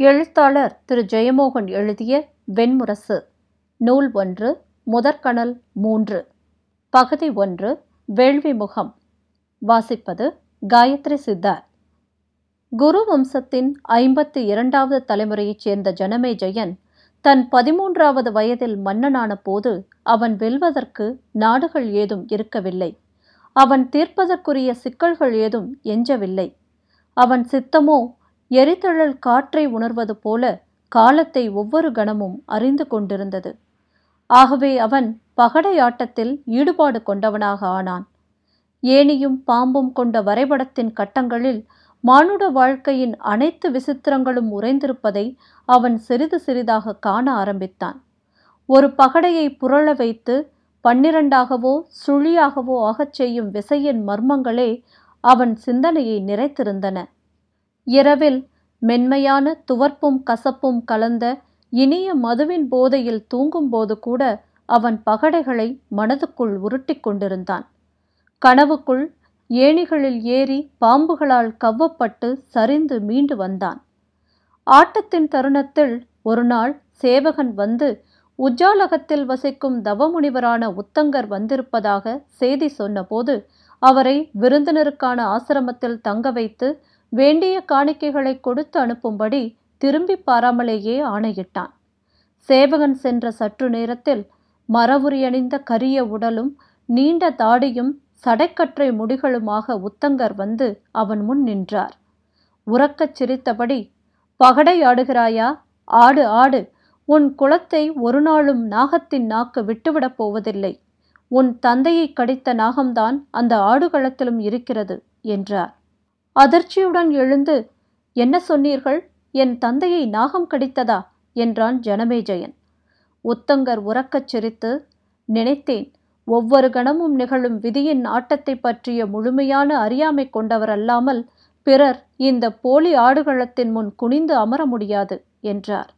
எழுத்தாளர் திரு. ஜெயமோகன் எழுதிய வெண்முரசு. நூல் ஒன்று முதற்கணல் மூன்று. பகுதி ஒன்று வேள்வி முகம். வாசிப்பது காயத்ரி சித்தார். குரு வம்சத்தின் ஐம்பத்தி இரண்டாவது தலைமுறையைச் சேர்ந்த ஜனமேஜயன் தன் பதிமூன்றாவது வயதில் மன்னனான போது அவன் வெல்வதற்கு நாடுகள் ஏதும் இருக்கவில்லை. அவன் தீர்ப்பதற்குரிய சிக்கல்கள் ஏதும் எஞ்சவில்லை. அவன் சித்தமோ எரிதழல் காற்றை உணர்வது போல காலத்தை ஒவ்வொரு கணமும் அறிந்து கொண்டிருந்தது. ஆகவே அவன் பகடையாட்டத்தில் ஈடுபாடு கொண்டவனாக ஆனான். ஏனியும் பாம்பும் கொண்ட வரைபடத்தின் கட்டங்களில் மானுட வாழ்க்கையின் அனைத்து விசித்திரங்களும் உறைந்திருப்பதை அவன் சிறிது சிறிதாக காண ஆரம்பித்தான். ஒரு பகடையை புரள வைத்து பன்னிரண்டாகவோ சுழியாகவோ ஆகச் செய்யும் விசையின் மர்மங்களே அவன் சிந்தனையை நிறைத்திருந்தன. இரவில் மென்மையான துவர்ப்பும் கசப்பும் கலந்த இனிய மதுவின் போதையில் தூங்கும்போது கூட அவன் பகடைகளை மனதுக்குள் உருட்டிக் கொண்டிருந்தான். கனவுக்குள் ஏணிகளில் ஏறி பாம்புகளால் கவ்வப்பட்டு சரிந்து மீண்டு வந்தான். ஆட்டத்தின் தருணத்தில் ஒரு நாள் சேவகன் வந்து உஜ்ஜாலகத்தில் வசிக்கும் தவமுனிவரான உத்தங்கர் வந்திருப்பதாக செய்தி சொன்னபோது அவரை விருந்தினருக்கான ஆசிரமத்தில் தங்க வைத்து வேண்டிய காணிக்கைகளை கொடுத்து அனுப்பும்படி திரும்பி பாராமலேயே ஆணையிட்டான். சேவகன் சென்ற சற்று நேரத்தில் மரவுரி அணிந்த கரிய உடலும் நீண்ட தாடியும் சடைக்கற்றை முடிகளுமாக உத்தங்கர் வந்து அவன் முன் நின்றார். உறக்கச் சிரித்தபடி பகடை ஆடுகிறாயா? ஆடு ஆடு. உன் குலத்தை ஒரு நாளும் நாகத்தின் நாக்கு விட்டுவிடப் போவதில்லை. உன் தந்தையை கடித்த நாகம்தான் அந்த ஆடுகளத்திலும் இருக்கிறது என்றார். அதிர்ச்சியுடன் எழுந்து என்ன சொன்னீர்கள்? என் தந்தையை நாகம் கடித்ததா? என்றான் ஜனமேஜயன் உத்தங்கர் உறக்கச் சிரித்து நினைத்தேன். ஒவ்வொரு கணமும் நிகழும் விதியின் ஆட்டத்தை பற்றிய முழுமையான அறியாமை கொண்டவர் அல்லாமல் பிறர் இந்த போலி ஆடுகளத்தின் முன் குனிந்து அமர முடியாது என்றார்.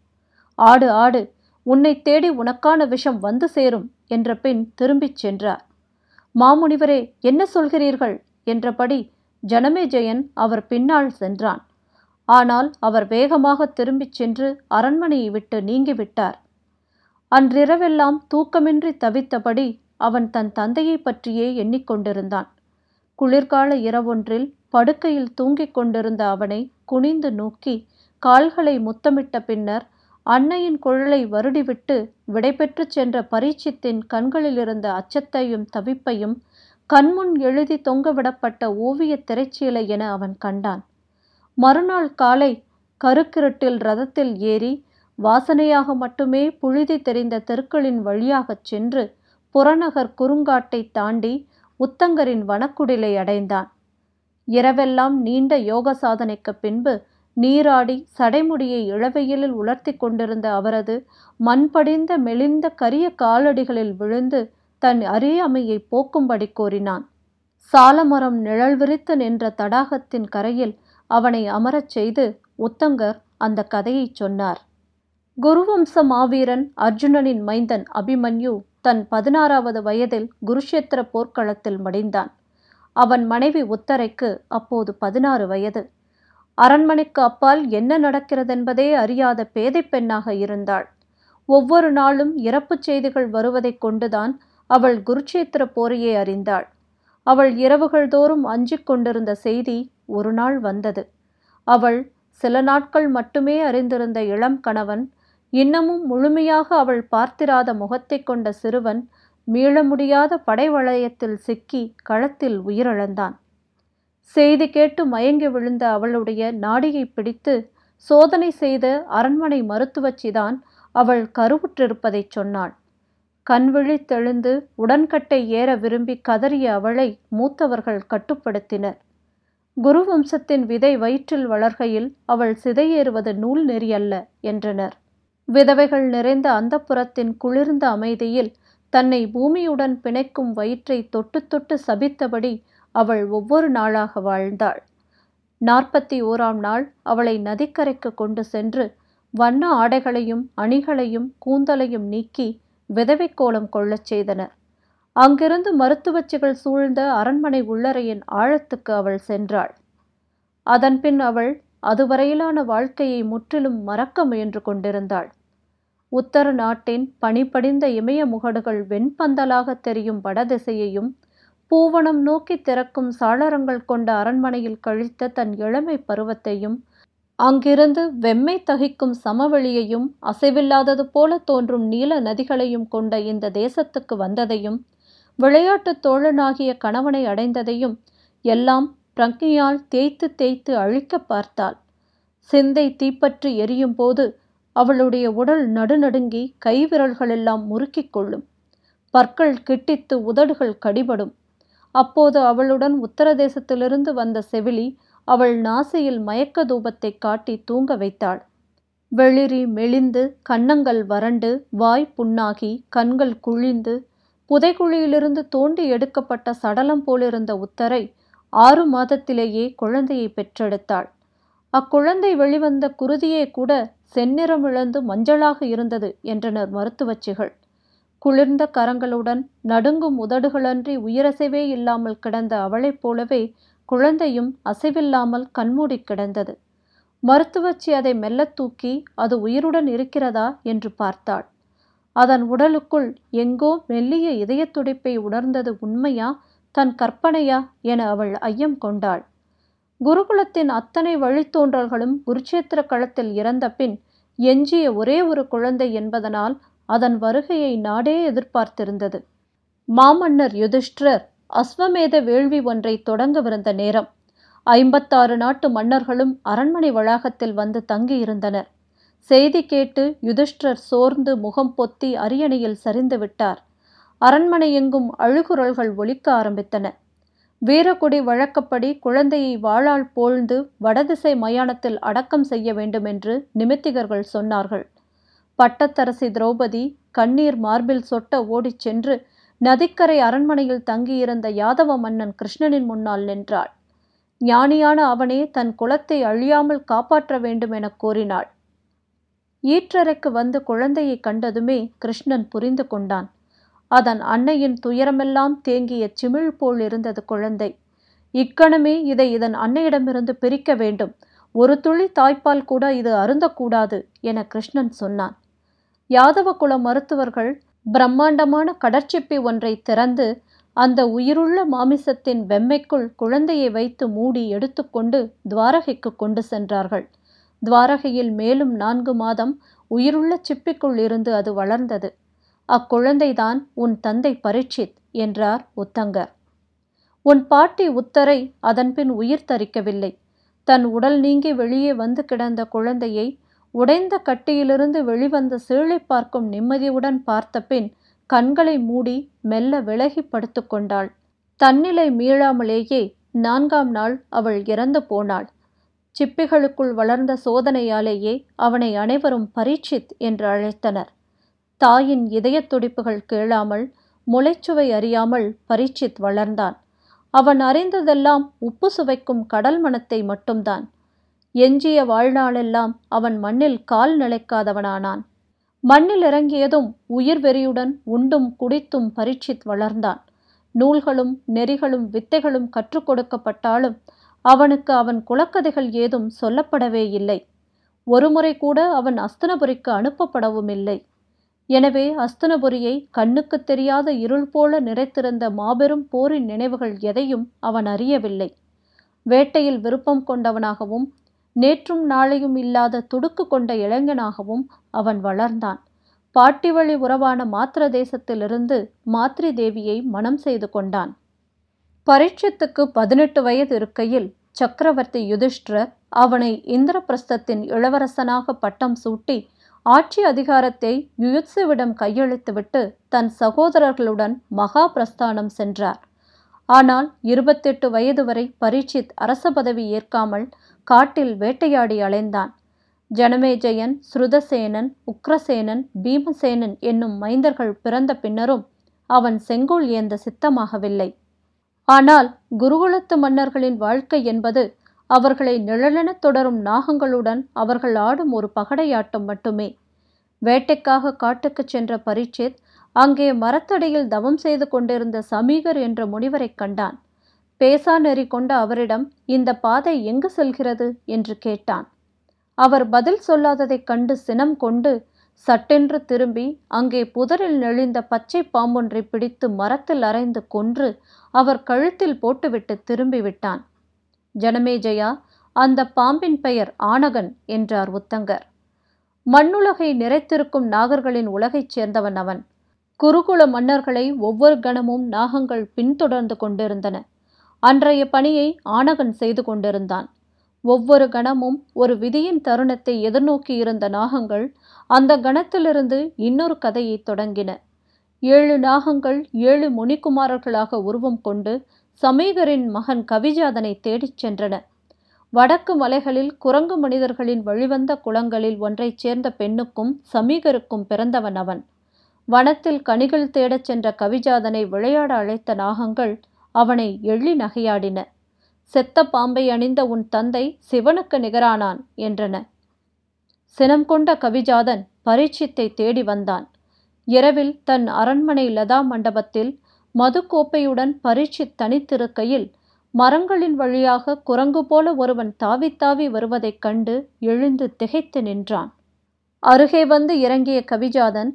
ஆடு ஆடு உன்னை தேடி உனக்கான விஷம் வந்து சேரும் என்ற பின் திரும்பிச் சென்றார். மாமுனிவரே என்ன சொல்கிறீர்கள்? என்றபடி ஜனமேஜயன் அவர் பின்னால் சென்றான். ஆனால் அவர் வேகமாக திரும்பிச் சென்று அரண்மனையை விட்டு நீங்கிவிட்டார். அன்றிரவெல்லாம் தூக்கமின்றி தவித்தபடி அவன் தன் தந்தையை பற்றியே எண்ணிக்கொண்டிருந்தான் குளிர்கால இரவொன்றில் படுக்கையில் தூங்கிக் கொண்டிருந்த அவனை குனிந்து நோக்கி கால்களை முத்தமிட்ட பின்னர் அன்னையின் குழலை வருடிவிட்டு விடைபெற்றுச் சென்ற பரீட்சித்தின் கண்களிலிருந்த அச்சத்தையும் தவிப்பையும் கண்முன் எழுதி தொங்கவிடப்பட்ட ஓவிய திரைச்சீலை என அவன் கண்டான். மறுநாள் காலை கருக்கிருட்டில் ரதத்தில் ஏறி வாசனையாக மட்டுமே புழுதி தெரிந்த தெருக்களின் வழியாகச் சென்று புறநகர் குறுங்காட்டை தாண்டி உத்தங்கரின் வனக்குடிலை அடைந்தான். இரவெல்லாம் நீண்ட யோக சாதனைக்கு பின்பு நீராடி சடைமுடியை இளவையலில் உலர்த்தி கொண்டிருந்த அவரது மண்படிந்த மெலிந்த கரிய காலடிகளில் விழுந்து தன் அறியாமையை போக்கும்படி கோரினான். சாலமரம் நிழல் விரித்து நின்ற தடாகத்தின் கரையில் அவனை அமரச் செய்து உத்தங்கர் அந்த கதையை சொன்னார். குருவம்ச மாவீரன் அர்ஜுனனின் மைந்தன் அபிமன்யு தன் பதினாறாவது வயதில் குருஷேத்திர போர்க்களத்தில் மடிந்தான். அவன் மனைவி உத்தரைக்கு அப்போது பதினாறு வயது. அரண்மனைக்கு அப்பால் என்ன நடக்கிறதென்பதே அறியாத பேதை பெண்ணாக இருந்தாள். ஒவ்வொரு நாளும் இறப்புச் செய்திகள் வருவதைக் கொண்டுதான் அவள் குருட்சேத்திர போரையே அறிந்தாள். அவள் இரவுகள் தோறும் அஞ்சிக் கொண்டிருந்த செய்தி ஒரு நாள் வந்தது. அவள் சில நாட்கள் மட்டுமே அறிந்திருந்த இளம் கணவன் இன்னமும் முழுமையாக அவள் பார்த்திராத முகத்தை கொண்ட சிறுவன் மீள முடியாத படைவளையத்தில் சிக்கி களத்தில் உயிரிழந்தான். செய்தி கேட்டு மயங்கி விழுந்த அவளுடைய நாடியை பிடித்து சோதனை செய்த அரண்மனை மருத்துவச்சிதான் அவள் கருவுற்றிருப்பதைச் சொன்னாள். கண்விழித்தெழுந்து உடன்கட்டை ஏற விரும்பி கதறிய அவளை மூத்தவர்கள் கட்டுப்படுத்தினர். குருவம்சத்தின் விதை வயிற்றில் வளர்கையில் அவள் சிதையேறுவது நூல் நெறி அல்ல என்றனர். விதவைகள் நிறைந்த அந்தப்புறத்தின் குளிர்ந்த அமைதியில் தன்னை பூமியுடன் பிணைக்கும் வயிற்றை தொட்டு தொட்டு சபித்தபடி அவள் ஒவ்வொரு நாளாக வாழ்ந்தாள். நாற்பத்தி ஓராம் நாள் அவளை நதிக்கரைக்கு கொண்டு சென்று வண்ண ஆடைகளையும் அணிகளையும் கூந்தலையும் நீக்கி விதவை கோலம் கொள்ளச் செய்தனர் அங்கிருந்து மருத்துவச்சிகள் சூழ்ந்த அரண்மனை உள்ளறையின் ஆழத்துக்கு அவள் சென்றாள். அதன்பின் அவள் அதுவரையிலான வாழ்க்கையை முற்றிலும் மறக்க முயன்று கொண்டிருந்தாள். உத்தர நாட்டின் பனிபடிந்த இமய முகடுகள் வெண்பந்தலாக தெரியும் வடதிசையையும் பூவனம் நோக்கி திறக்கும் சாளரங்கள் கொண்ட அரண்மனையில் கழித்த தன் இளமை பருவத்தையும் அங்கிருந்து வெம்மை தகிக்கும் சமவெளியையும் அசைவில்லாதது போல தோன்றும் நீல நதிகளையும் கொண்ட இந்த தேசத்துக்கு வந்ததையும் விளையாட்டுத் தோழனாகிய கணவனை அடைந்ததையும் எல்லாம் பிரக்ஞையால் தேய்த்து தேய்த்து அழிக்க பார்த்தாள். சிந்தை தீப்பற்றி எரியும் போது அவளுடைய உடல் நடுநடுங்கி கைவிரல்களெல்லாம் முறுக்கிக் கொள்ளும். பற்கள் கிட்டித்து உதடுகள் கடிபடும். அப்போது அவளுடன் உத்தரதேசத்திலிருந்து வந்த செவிலி அவள் நாசியில் மயக்க தூபத்தை காட்டி தூங்க வைத்தாள். வெளிரி மெலிந்து கன்னங்கள் வறண்டு வாய் புண்ணாகி கண்கள் குழிந்து புதைக்குழியிலிருந்து தோண்டி எடுக்கப்பட்ட சடலம் போலிருந்த உத்தரை ஆறு மாதத்திலேயே குழந்தையை பெற்றெடுத்தாள். அக்குழந்தை வெளிவந்த குருதியே கூட செந்நிறம் இழந்து மஞ்சளாக இருந்தது என்றனர் மருத்துவச்சிகள் குளிர்ந்த கரங்களுடன் நடுங்கும் உதடுகளன்றி உயிரசைவே இல்லாமல் கிடந்த அவளைப் போலவே குழந்தையும் அசைவில்லாமல் கண்மூடி கிடந்தது. மருத்துவச்சி அதை மெல்லத் தூக்கி அது உயிருடன் இருக்கிறதா? என்று பார்த்தாள். அதன் உடலுக்குள் எங்கோ மெல்லிய இதயத் துடிப்பை உணர்ந்தது உண்மையா? தன் கற்பனையா? என அவள் ஐயம் கொண்டாள். குருகுலத்தின் அத்தனை வழித்தோன்றல்களும் குருட்சேத்திர களத்தில் இறந்த பின் எஞ்சிய ஒரே ஒரு குழந்தை என்பதனால் அதன் வருகையை நாடே எதிர்பார்த்திருந்தது. மாமன்னர் யுதிஷ்டிரர் அஸ்வமேத வேள்வி ஒன்றை தொடங்கவிருந்த நேரம். ஐம்பத்தாறு நாட்டு மன்னர்களும் அரண்மனை வளாகத்தில் வந்து தங்கியிருந்தனர். செய்தி கேட்டு யுதிஷ்டர் சோர்ந்து முகம் பொத்தி அரியணையில் சரிந்து விட்டார். அரண்மனை எங்கும் அழுகுரல்கள் ஒலிக்க ஆரம்பித்தன. வீரக்குடி வழக்கப்படி குழந்தையை வாழால் போழ்ந்து வடதிசை மயானத்தில் அடக்கம் செய்ய வேண்டுமென்று நிமித்திகர்கள் சொன்னார்கள். பட்டத்தரசி திரௌபதி கண்ணீர் மார்பில் சொட்ட ஓடிச் சென்று நதிக்கரை அரண்மனையில் தங்கியிருந்த யாதவ மன்னன் கிருஷ்ணனின் முன்னால் நின்றாள். ஞானியான அவனே தன் குலத்தை அழியாமல் காப்பாற்ற வேண்டும் என கூறினாள். ஈற்றறைக்கு வந்து குழந்தையை கண்டதுமே கிருஷ்ணன் புரிந்து கொண்டான். அதன் அன்னையின் துயரமெல்லாம் தேங்கிய சிமிழ் போல் இருந்தது குழந்தை. இக்கணமே இதை இதன் அன்னையிடமிருந்து பிரிக்க வேண்டும். ஒரு துளி தாய்ப்பால் கூட இது அருந்தக்கூடாது என கிருஷ்ணன் சொன்னான். யாதவ குல மருத்துவர்கள் பிரம்மாண்டமான கடற்சிப்பி ஒன்றை திறந்து அந்த உயிருள்ள மாமிசத்தின் வெம்மைக்குள் குழந்தையை வைத்து மூடி எடுத்துக்கொண்டு துவாரகைக்கு கொண்டு சென்றார்கள். துவாரகையில் மேலும் நான்கு மாதம் உயிருள்ள சிப்பிக்குள் இருந்து அது வளர்ந்தது. அக்குழந்தைதான் உன் தந்தை பரீட்சித் என்றார் உத்தங்கர். உன் பாட்டி உத்தரை அதன்பின் உயிர் தரிக்கவில்லை. தன் உடல் நீங்கி வெளியே வந்து கிடந்த குழந்தையை உடைந்த கட்டியிலிருந்து வெளிவந்த சீழை பார்க்கும் நிம்மதியுடன் பார்த்தபின் கண்களை மூடி மெல்ல விலகி படுத்து கொண்டாள். தன்னிலை மீளாமலேயே நான்காம் நாள் அவள் இறந்து போனாள். சிப்பிகளுக்குள் வளர்ந்த சோதனையாலேயே அவனை அனைவரும் பரீட்சித் என்று அழைத்தனர். தாயின் இதயத் துடிப்புகள் கேளாமல் முளைச்சுவை அறியாமல் பரீட்சித் வளர்ந்தான். அவன் அறிந்ததெல்லாம் உப்பு சுவைக்கும் கடல் மனத்தை மட்டும்தான். எஞ்சிய வாழ்நாளெல்லாம் அவன் மண்ணில் கால் நிலைக்காதவனானான். மண்ணில் இறங்கியதும் உயிர் வெறியுடன் உண்டும் குடித்தும் பரீட்சித் வளர்ந்தான். நூல்களும் நெறிகளும் வித்தைகளும் கற்றுக் கொடுக்கப்பட்டாலும் அவனுக்கு அவன் குலக்கதைகள் ஏதும் சொல்லப்படவே இல்லை. ஒருமுறை கூட அவன் அஸ்தனபுரிக்கு அனுப்பப்படவும் இல்லை எனவே அஸ்தனபுரியை கண்ணுக்கு தெரியாத இருள் போல நிறைத்திருந்த மாபெரும் போரின் நினைவுகள் எதையும் அவன் அறியவில்லை. வேட்டையில் விருப்பம் கொண்டவனாகவும் நேற்றும் நாளையும் இல்லாத துடுக்கு கொண்ட இளைஞனாகவும் அவன் வளர்ந்தான். பாட்டி வழி உறவான மாத்திர தேசத்திலிருந்து மாத்ரி தேவியை மனம் செய்து கொண்டான். பரீட்சத்துக்கு பதினெட்டு வயது இருக்கையில் சக்கரவர்த்தி யுதிஷ்டர் அவனை இந்திரபிரஸ்தத்தின் இளவரசனாக பட்டம் சூட்டி ஆட்சி அதிகாரத்தை யுயுத்சுவிடம் கையளித்துவிட்டு தன் சகோதரர்களுடன் மகா பிரஸ்தானம் சென்றார். ஆனால் இருபத்தெட்டு வயது வரை பரீட்சித் அரச பதவி ஏற்காமல் காட்டில் வேட்டையாடி அலைந்தான். ஜனமேஜயன் ஸ்ருதசேனன் உக்ரசேனன் பீமசேனன் என்னும் மைந்தர்கள் பிறந்த பின்னரும் அவன் செங்கோல் ஏந்த சித்தமாகவில்லை. ஆனால் குருகுலத்து மன்னர்களின் வாழ்க்கை என்பது அவர்களை நிழலெனத் தொடரும் நாகங்களுடன் அவர்கள் ஆடும் ஒரு பகடையாட்டம் மட்டுமே. வேட்டைக்காக காட்டுக்குச் சென்ற பரீட்சித் அங்கே மரத்தடியில் தவம் செய்து கொண்டிருந்த சமீகர் என்ற முனிவரைக் கண்டான். பேசாநெறி கொண்ட அவரிடம் இந்த பாதை எங்கு செல்கிறது? என்று கேட்டான். அவர் பதில் சொல்லாததைக் கண்டு சினம் கொண்டு சட்டென்று திரும்பி அங்கே புதரில் நெளிந்த பச்சை பாம்பொன்றை பிடித்து மரத்தில் அரைந்து கொன்று அவர் கழுத்தில் போட்டுவிட்டு திரும்பி விட்டான். ஜனமேஜயா அந்த பாம்பின் பெயர் ஆனகன் என்றார் உத்தங்கர். மண்ணுலகை நிறைத்திருக்கும் நாகர்களின் உலகைச் சேர்ந்தவன் அவன். குருகுல மன்னர்களை ஒவ்வொரு கணமும் நாகங்கள் பின்தொடர்ந்து கொண்டிருந்தன. அன்றைய பணியை ஆனகன் செய்து கொண்டிருந்தான். ஒவ்வொரு கணமும் ஒரு விதியின் தருணத்தை எதிர்நோக்கி இருந்த நாகங்கள் அந்த கணத்திலிருந்து இன்னொரு கதையை தொடங்கின. ஏழு நாகங்கள் ஏழு முனிக்குமாரர்களாக உருவம் கொண்டு சமீகரின் மகன் கவிஜாதனை தேடிச் சென்றன. வடக்கு மலைகளில் குரங்கு மனிதர்களின் வழிவந்த குளங்களில் ஒன்றைச் சேர்ந்த பெண்ணுக்கும் சமீகருக்கும் பிறந்தவன் அவன். வனத்தில் கனிகள் தேடச் சென்ற கவிஜாதனை விளையாட அழைத்த நாகங்கள் அவனை எள்ளி நகையாடின. செத்த பாம்பை அணிந்த உன் தந்தை சிவனுக்கு நிகரானான் என்றன. சினம் கொண்ட கவிஜாதன் பரீட்சித்தை தேடி வந்தான். இரவில் தன் அரண்மனை லதா மண்டபத்தில் மதுக்கோப்பையுடன் பரீட்சித் தனித்திருக்கையில் மரங்களின் வழியாக குரங்கு போல ஒருவன் தாவி தாவி வருவதைக் கண்டு எழுந்து திகைத்து நின்றான். அருகே வந்து இறங்கிய கவிஜாதன்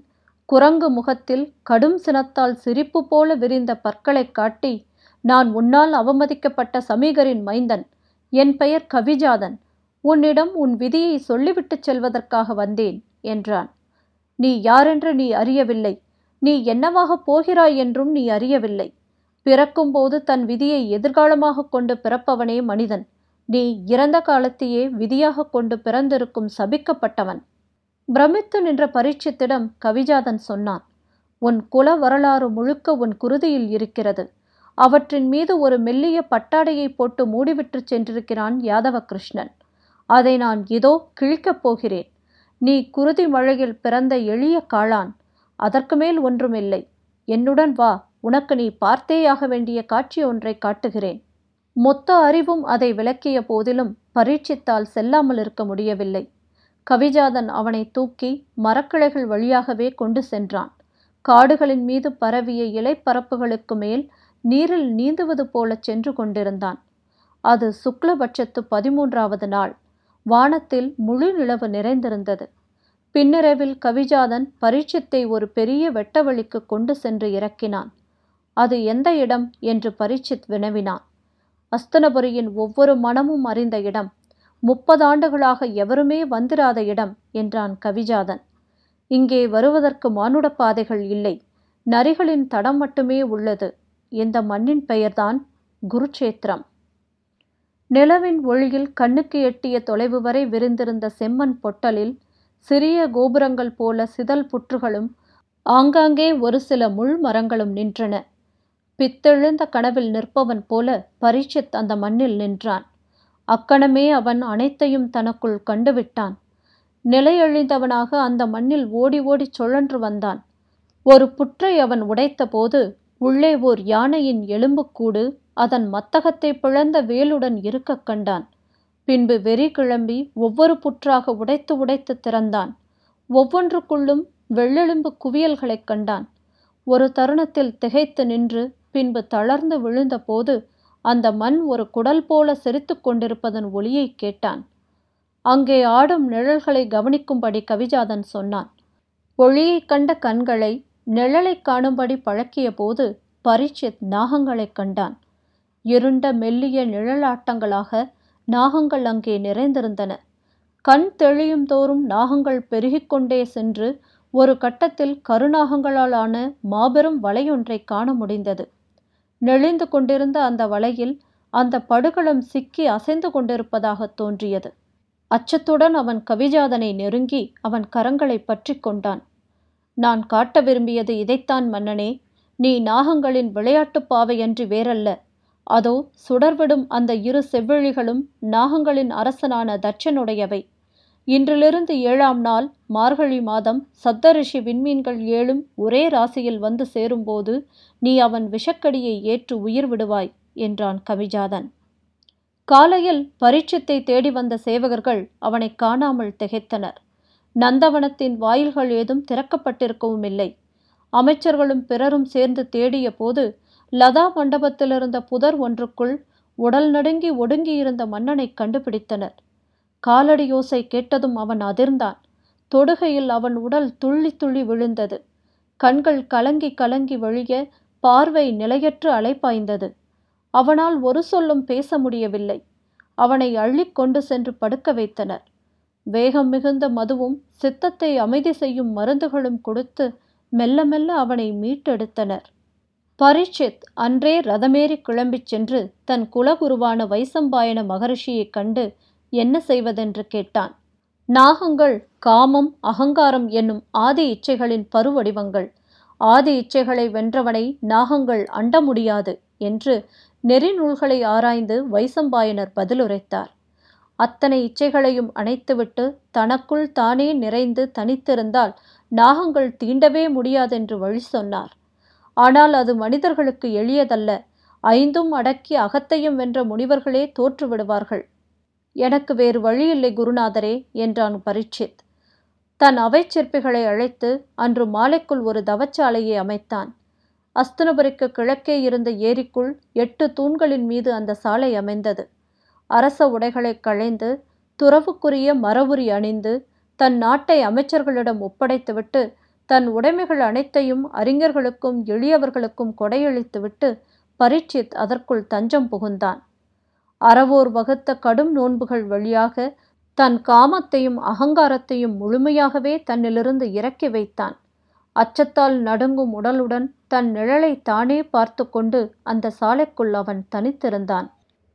குரங்கு முகத்தில் கடும் சினத்தால் சிரிப்பு போல விரிந்த பற்களைக் காட்டி நான் உன்னால் அவமதிக்கப்பட்ட சமீகரின் மைந்தன். என் பெயர் கவிஜாதன். உன்னிடம் உன் விதியை சொல்லிவிட்டுச் செல்வதற்காக வந்தேன் என்றான். நீ யாரென்று நீ அறியவில்லை. நீ என்னவாகப் போகிறாய் என்றும் நீ அறியவில்லை. பிறக்கும்போது தன் விதியை எதிர்காலமாக கொண்டு பிறப்பவனே மனிதன். நீ இறந்த காலத்தையே விதியாக கொண்டு பிறந்திருக்கும் சபிக்கப்பட்டவன். பிரமித்து நின்ற பரீட்சித்திடம் கவிஜாதன் சொன்னான். உன் குல வரலாறு முழுக்க உன் குருதியில் இருக்கிறது. அவற்றின் மீது ஒரு மெல்லிய பட்டாடையை போட்டு மூடிவிட்டு சென்றிருக்கிறான் யாதவ கிருஷ்ணன் அதை நான் இதோ கிழிக்கப் போகிறேன். நீ குருதி மழையில் பிறந்த எளிய காளான். அதற்கு மேல் ஒன்றுமில்லை. என்னுடன் வா. உனக்கு நீ பார்த்தேயாக வேண்டிய காட்சி ஒன்றை காட்டுகிறேன். மொத்த அறிவும் அதை விளக்கிய போதிலும் பரீட்சித்தால் செல்லாமல் இருக்க முடியவில்லை. கவிஜாதன் அவனை தூக்கி மரக்கிளைகள் வழியாகவே கொண்டு சென்றான். காடுகளின் மீது பரவிய இலைப்பரப்புகளுக்கு மேல் நீரில் நீந்துவது போல சென்று கொண்டிருந்தான். அது சுக்லபட்சத்து பதிமூன்றாவது நாள். வானத்தில் முழு நிலவு நிறைந்திருந்தது. பின்னிரவில் கவிஜாதன் பரீட்சத்தை ஒரு பெரிய வெட்டவழிக்கு கொண்டு சென்று இறக்கினான். அது எந்த இடம் என்று பரீட்சித் வினவினான். அஸ்தனபுரியின் ஒவ்வொரு மனமும் அறிந்த இடம். முப்பது ஆண்டுகளாக எவருமே வந்திராத இடம் என்றான் கவிஜாதன். இங்கே வருவதற்கு மானுட பாதைகள் இல்லை. நரிகளின் தடம் மட்டுமே உள்ளது. இந்த மண்ணின் பெயர்தான் குருட்சேத்திரம் நிலவின் ஒளியில் கண்ணுக்கு எட்டிய தொலைவு வரை விரிந்திருந்த செம்மண் பொட்டலில் சிறிய கோபுரங்கள் போல சிதல் புற்றுகளும் ஆங்காங்கே ஒரு சில முள் மரங்களும் நின்றன. பித்தெழுந்த கனவில் நிற்பவன் போல பரீட்சித் அந்த மண்ணில் நின்றான். அக்கணமே அவன் அனைத்தையும் தனக்குள் கண்டுவிட்டான். நிலையழிந்தவனாக அந்த மண்ணில் ஓடி ஓடி சுழன்று வந்தான். ஒரு புற்றை அவன் உடைத்தபோது உள்ளே ஓர் யானையின் எலும்புக்கூடு அதன் மத்தகத்தை பிளந்த வேலுடன் இருக்கக் கண்டான். பின்பு வெறி கிளம்பி ஒவ்வொரு புற்றாக உடைத்து உடைத்து திறந்தான். ஒவ்வொன்றுக்குள்ளும் வெள்ளெலும்பு குவியல்களைக் கண்டான். ஒரு தருணத்தில் திகைத்து நின்று பின்பு தளர்ந்து விழுந்தபோது அந்த மண் ஒரு குடல் போல சிரித்து கொண்டிருப்பதன் ஒளியைக் கேட்டான். அங்கே ஆடும் நிழல்களை கவனிக்கும்படி கவிஜாதன் சொன்னான். ஒளியைக் கண்ட கண்களை நிழலைக் காணும்படி பழக்கிய போது பரீட்சித் நாகங்களைக் கண்டான். இருண்ட மெல்லிய நிழலாட்டங்களாக நாகங்கள் அங்கே நிறைந்திருந்தன. கண் தெளியும் தோறும் நாகங்கள் பெருகிக்கொண்டே சென்று ஒரு கட்டத்தில் கருநாகங்களால் ஆன மாபெரும் வலையொன்றை காண முடிந்தது. நெளிந்து கொண்டிருந்த அந்த வலையில் அந்த படுகளம் சிக்கி அசைந்து கொண்டிருப்பதாக தோன்றியது. அச்சத்துடன் அவன் கவிஜாதனை நெருங்கி அவன் கரங்களை பற்றி கொண்டான். நான் காட்ட விரும்பியது இதைத்தான் மன்னனே. நீ நாகங்களின் விளையாட்டுப் பாவையன்றி வேறல்ல. அதோ சுடர்விடும் அந்த இரு செவ்விழிகளும் நாகங்களின் அரசனான தட்சனுடையவை. இன்றிலிருந்து ஏழாம் நாள் மார்கழி மாதம் சப்தரிஷி விண்மீன்கள் ஏழும் ஒரே ராசியில் வந்து சேரும்போது நீ அவன் விஷக்கடியை ஏற்று உயிர் விடுவாய் என்றான் கவிஜாதன். காலையில் பரீட்சத்தை தேடி வந்த சேவகர்கள் அவனை காணாமல் திகைத்தனர். நந்தவனத்தின் வாயில்கள் ஏதும் திறக்கப்பட்டிருக்கவும் இல்லை அமைச்சர்களும் பிறரும் சேர்ந்து தேடிய போது லதா மண்டபத்திலிருந்த புதர் ஒன்றுக்குள் உடல் நடுங்கி ஒடுங்கியிருந்த மன்னனை கண்டுபிடித்தனர். காலடி யோசை கேட்டதும் அவன் அதிர்ந்தான். தொடுகையில் அவன் உடல் துள்ளி துள்ளி விழுந்தது. கண்கள் கலங்கி கலங்கி வழிய பார்வை நிலையற்று அலைப்பாய்ந்தது அவனால் ஒரு சொல்லும் பேச முடியவில்லை. அவனை அள்ளிக்கொண்டு சென்று படுக்க வைத்தனர். வேகம் மிகுந்த மதுவும் சித்தத்தை அமைதி செய்யும் மருந்துகளும் கொடுத்து மெல்ல மெல்ல அவனை மீட்டெடுத்தனர். பரீட்சித் அன்றே ரதமேறி கிளம்பிச் சென்று தன் குலகுருவான வைசம்பாயன மகரிஷியைக் கண்டு என்ன செய்வதென்று கேட்டான். நாகங்கள் காமம் அகங்காரம் என்னும் ஆதி இச்சைகளின் பருவடிவங்கள். ஆதி இச்சைகளை வென்றவனை நாகங்கள் அண்ட முடியாது என்று நெறிநூல்களை ஆராய்ந்து வைசம்பாயனர் பதிலுரைத்தார். அத்தனை இச்சைகளையும் அணைத்துவிட்டு தனக்குள் தானே நிறைந்து தனித்திருந்தால் நாகங்கள் தீண்டவே முடியாதென்று வழி சொன்னார். ஆனால் அது மனிதர்களுக்கு எளியதல்ல. ஐந்தும் அடக்கி அகத்தையும் வென்ற முனிவர்களே தோற்றுவிடுவார்கள். எனக்கு வேறு வழியில்லை குருநாதரே என்றான் பரீட்சித். தன் அவைச்சிற்பிகளை அழைத்து அன்று மாலைக்குள் ஒரு தவச்சாலையை அமைத்தான். அஸ்தனபுரிக்கு கிழக்கே இருந்த ஏரிக்குள் எட்டு தூண்களின் மீது அந்த சாலை அமைந்தது. அரச உடைகளை களைந்து துறவுக்குரிய மரவுரி அணிந்து தன் நாட்டை அமைச்சர்களிடம் ஒப்படைத்துவிட்டு தன் உடைமைகள் அனைத்தையும் அறிஞர்களுக்கும் எளியவர்களுக்கும் கொடையளித்துவிட்டு பரீட்சித் அதற்குள் தஞ்சம் புகுந்தான். அறவோர் வகுத்த கடும் நோன்புகள் வழியாக தன் காமத்தையும் அகங்காரத்தையும் முழுமையாகவே தன்னிலிருந்து இறக்கி வைத்தான். அச்சத்தால் நடுங்கும் உடலுடன் தன் நிழலை தானே பார்த்து கொண்டு அந்த சாலைக்குள் அவன் தனித்திருந்தான்.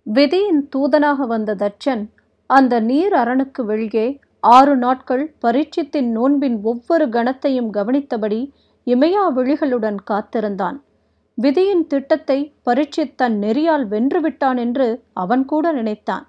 விதியின் தூதனாக வந்த தட்சன் அந்த நீர் அரணுக்கு வெளியே ஆறு நாட்கள் பரீட்சித்தின் நோன்பின் ஒவ்வொரு கணத்தையும் கவனித்தபடி இமயா விழிகளுடன் காத்திருந்தான். விதியின் திட்டத்தை பரீட்சித் தன் நெறியால் வென்றுவிட்டான் என்று அவன் கூட நினைத்தான்.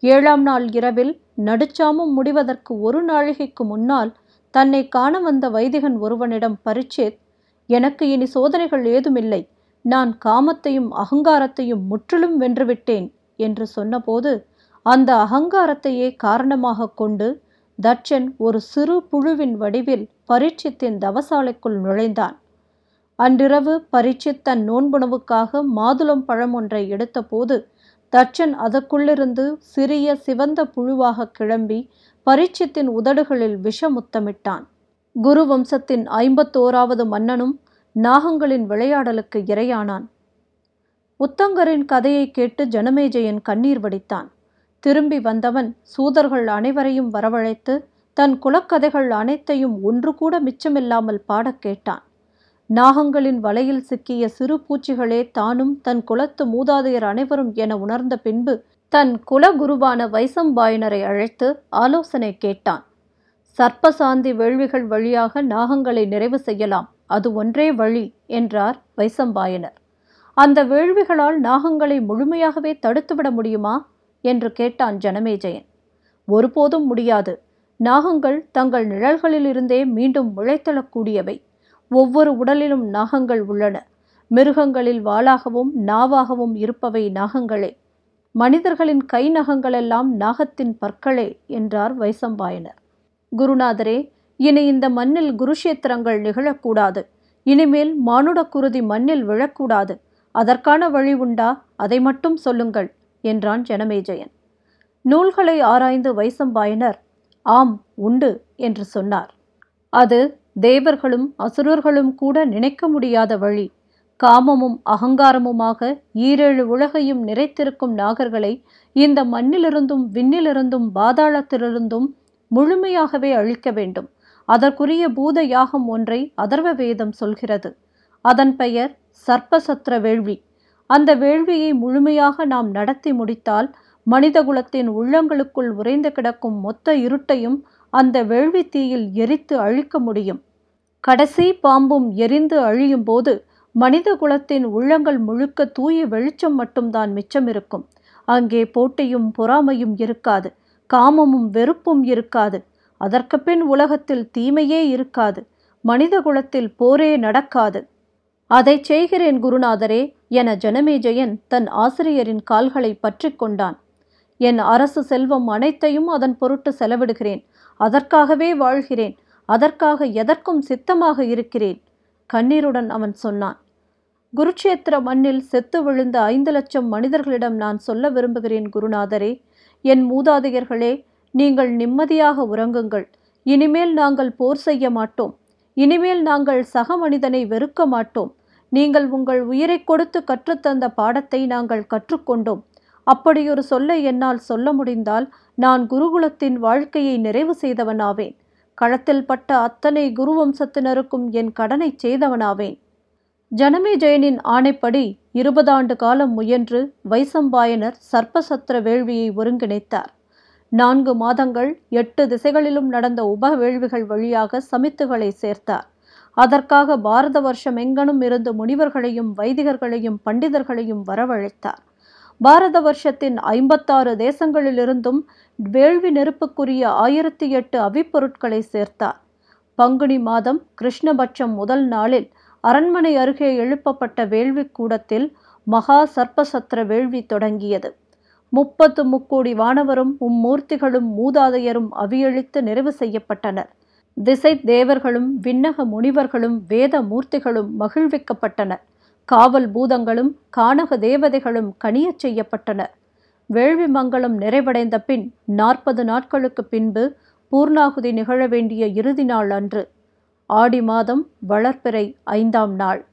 ஏழாம் நாள் இரவில் நடுச்சாமம் முடிவதற்கு ஒரு நாழிகைக்கு முன்னால் தன்னை காண வந்த வைதிகன் ஒருவனிடம் பரீட்சித் எனக்கு இனி சோதனைகள் ஏதுமில்லை. நான் காமத்தையும் அகங்காரத்தையும் முற்றிலும் வென்றுவிட்டேன் என்று சொன்னபோது அந்த அகங்காரத்தையே காரணமாக கொண்டு தட்சன் ஒரு சிறு புழுவின் வடிவில் பரீட்சித்தின் தவசாலைக்குள் நுழைந்தான். அன்றிரவு பரீட்சித் தன் நோன்புணவுக்காக மாதுளம் பழம் ஒன்றை எடுத்தபோது தட்சன் அதற்குள்ளிருந்து சிறிய சிவந்த புழுவாக கிளம்பி பரீட்சித்தின் உதடுகளில் விஷமுத்தமிட்டான். குரு வம்சத்தின் ஐம்பத்தோராவது மன்னனும் நாகங்களின் விளையாடலுக்கு இரையானான். உத்தங்கரின் கதையை கேட்டு ஜனமேஜயன் கண்ணீர் வடித்தான். திரும்பி வந்தவன் சூதர்கள் அனைவரையும் வரவழைத்து தன் குலக்கதைகள் அனைத்தையும் ஒன்று கூட மிச்சமில்லாமல் பாடக் கேட்டான். நாகங்களின் வலையில் சிக்கிய சிறு பூச்சிகளே தானும் தன் குலத்து மூதாதையர் அனைவரும் என உணர்ந்த பின்பு தன் குலகுருவான வைசம்பாயனரை அழைத்து ஆலோசனை கேட்டான். சர்ப்பசாந்தி வேள்விகள் வழியாக நாகங்களை நிறைவு செய்யலாம். அது ஒன்றே வழி என்றார் வைசம்பாயனர். அந்த வேள்விகளால் நாகங்களை முழுமையாகவே தடுத்துவிட முடியுமா? என்று கேட்டான் ஜனமேஜயன். ஒருபோதும் முடியாது. நாகங்கள் தங்கள் நிழல்களிலிருந்தே மீண்டும் முளைத்தளக்கூடியவை. ஒவ்வொரு உடலிலும் நாகங்கள் உள்ளன. மிருகங்களில் வாளாகவும் நாவாகவும் இருப்பவை நாகங்களே. மனிதர்களின் கை நகங்களெல்லாம் நாகத்தின் பற்களே என்றார் வைசம்பாயனர். குருநாதரே இனி இந்த மண்ணில் குருஷேத்திரங்கள் நிகழக்கூடாது. இனிமேல் மானுட குருதி மண்ணில் விழக்கூடாது. அதற்கான வழி உண்டா? அதை மட்டும் சொல்லுங்கள் என்றான் ஜனமேஜயன். நூல்களை ஆராய்ந்து வைசம்பாயனர் ஆம் உண்டு என்று சொன்னார். அது தேவர்களும் அசுரர்களும் கூட நினைக்க முடியாத வழி. காமமும் அகங்காரமுமாக ஈரேழு உலகையும் நிறைத்திருக்கும் நாகர்களை இந்த மண்ணிலிருந்தும் விண்ணிலிருந்தும் பாதாளத்திலிருந்தும் முழுமையாகவே அழிக்க வேண்டும். அதற்குரிய பூத யாகம் ஒன்றை அதர்வ வேதம் சொல்கிறது. அதன் பெயர் சர்ப்பசத்திர வேள்வி. அந்த வேள்வியை முழுமையாக நாம் நடத்தி முடித்தால் மனிதகுலத்தின் உள்ளங்களுக்குள் உறைந்து கிடக்கும் மொத்த இருட்டையும் அந்த வேள்வி தீயில் எரித்து அழிக்க முடியும். கடைசி பாம்பும் எரிந்து அழியும் போது மனித குலத்தின் உள்ளங்கள் முழுக்க தூய வெளிச்சம் மட்டும்தான் மிச்சம் இருக்கும் அங்கே போட்டியும் பொறாமையும் இருக்காது காமமும் வெறுப்பும் இருக்காது. அதற்கு பின் உலகத்தில் தீமையே இருக்காது மனித குலத்தில் போரே நடக்காது. அதை செய்கிறேன் குருநாதரே என ஜனமேஜயன் தன் ஆசிரியரின் கால்களை பற்றி கொண்டான். என் அரசு செல்வம் அனைத்தையும் அதன் பொருட்டு செலவிடுகிறேன் அதற்காகவே வாழ்கிறேன் அதற்காக எதற்கும் சித்தமாக இருக்கிறேன் கண்ணீருடன் அவன் சொன்னான். குருட்சேத்திர மண்ணில் செத்து விழுந்த ஐந்து லட்சம் மனிதர்களிடம் நான் சொல்ல விரும்புகிறேன் குருநாதரே என் மூதாதையர்களே நீங்கள் நிம்மதியாக உறங்குங்கள். இனிமேல் நாங்கள் போர் செய்ய மாட்டோம். இனிமேல் நாங்கள் சக மனிதனை வெறுக்க மாட்டோம். நீங்கள் உங்கள் உயிரை கொடுத்து கற்றுத்தந்த பாடத்தை நாங்கள் கற்றுக்கொண்டோம். அப்படியொரு சொல்லை என்னால் சொல்ல முடிந்தால் நான் குருகுலத்தின் வாழ்க்கையை நிறைவு செய்தவனாவேன். களத்தில் பட்ட அத்தனை குருவம்சத்தினருக்கும் என் கடனை செய்தவனாவேன். ஜனமேஜயனின் ஆணைப்படி இருபதாண்டு காலம் முயன்று வைசம்பாயனர் சர்ப்பசத்திர வேள்வியை ஒருங்கிணைத்தார். நான்கு மாதங்கள் எட்டு திசைகளிலும் நடந்த உப வேள்விகள் வழியாக சமித்துகளை சேர்த்தார். அதற்காக பாரத வருஷம் எங்கனும் இருந்து முனிவர்களையும் வைதிகர்களையும் பண்டிதர்களையும் வரவழைத்தார். பாரத வருஷத்தின் ஐம்பத்தாறு தேசங்களிலிருந்தும் வேள்வி நெருப்புக்குரிய ஆயிரத்தி எட்டு அவிப்பொருட்களை சேர்த்தார். பங்குனி மாதம் கிருஷ்ணபட்சம் முதல் நாளில் அரண்மனை அருகே எழுப்பப்பட்ட வேள்வி கூடத்தில் மகா சர்ப்பசத்திர வேள்வி தொடங்கியது. முப்பத்து முக்கோடி வானவரும் மும்மூர்த்திகளும் மூதாதையரும் அவியளித்து நிறைவு செய்யப்பட்டனர். திசை தேவர்களும் விண்ணக முனிவர்களும் வேத மூர்த்திகளும் மகிழ்விக்கப்பட்டனர். காவல் பூதங்களும் கானக தேவதைகளும் கனியச் செய்யப்பட்டனர். வேள்வி மங்களம் நிறைவடைந்த பின் நாற்பது நாட்களுக்கு பின்பு பூர்ணாகுதி நிகழ வேண்டிய இறுதி நாள் அன்று. ஆடி மாதம் வளர்ப்பிறை ஐந்தாம் நாள்.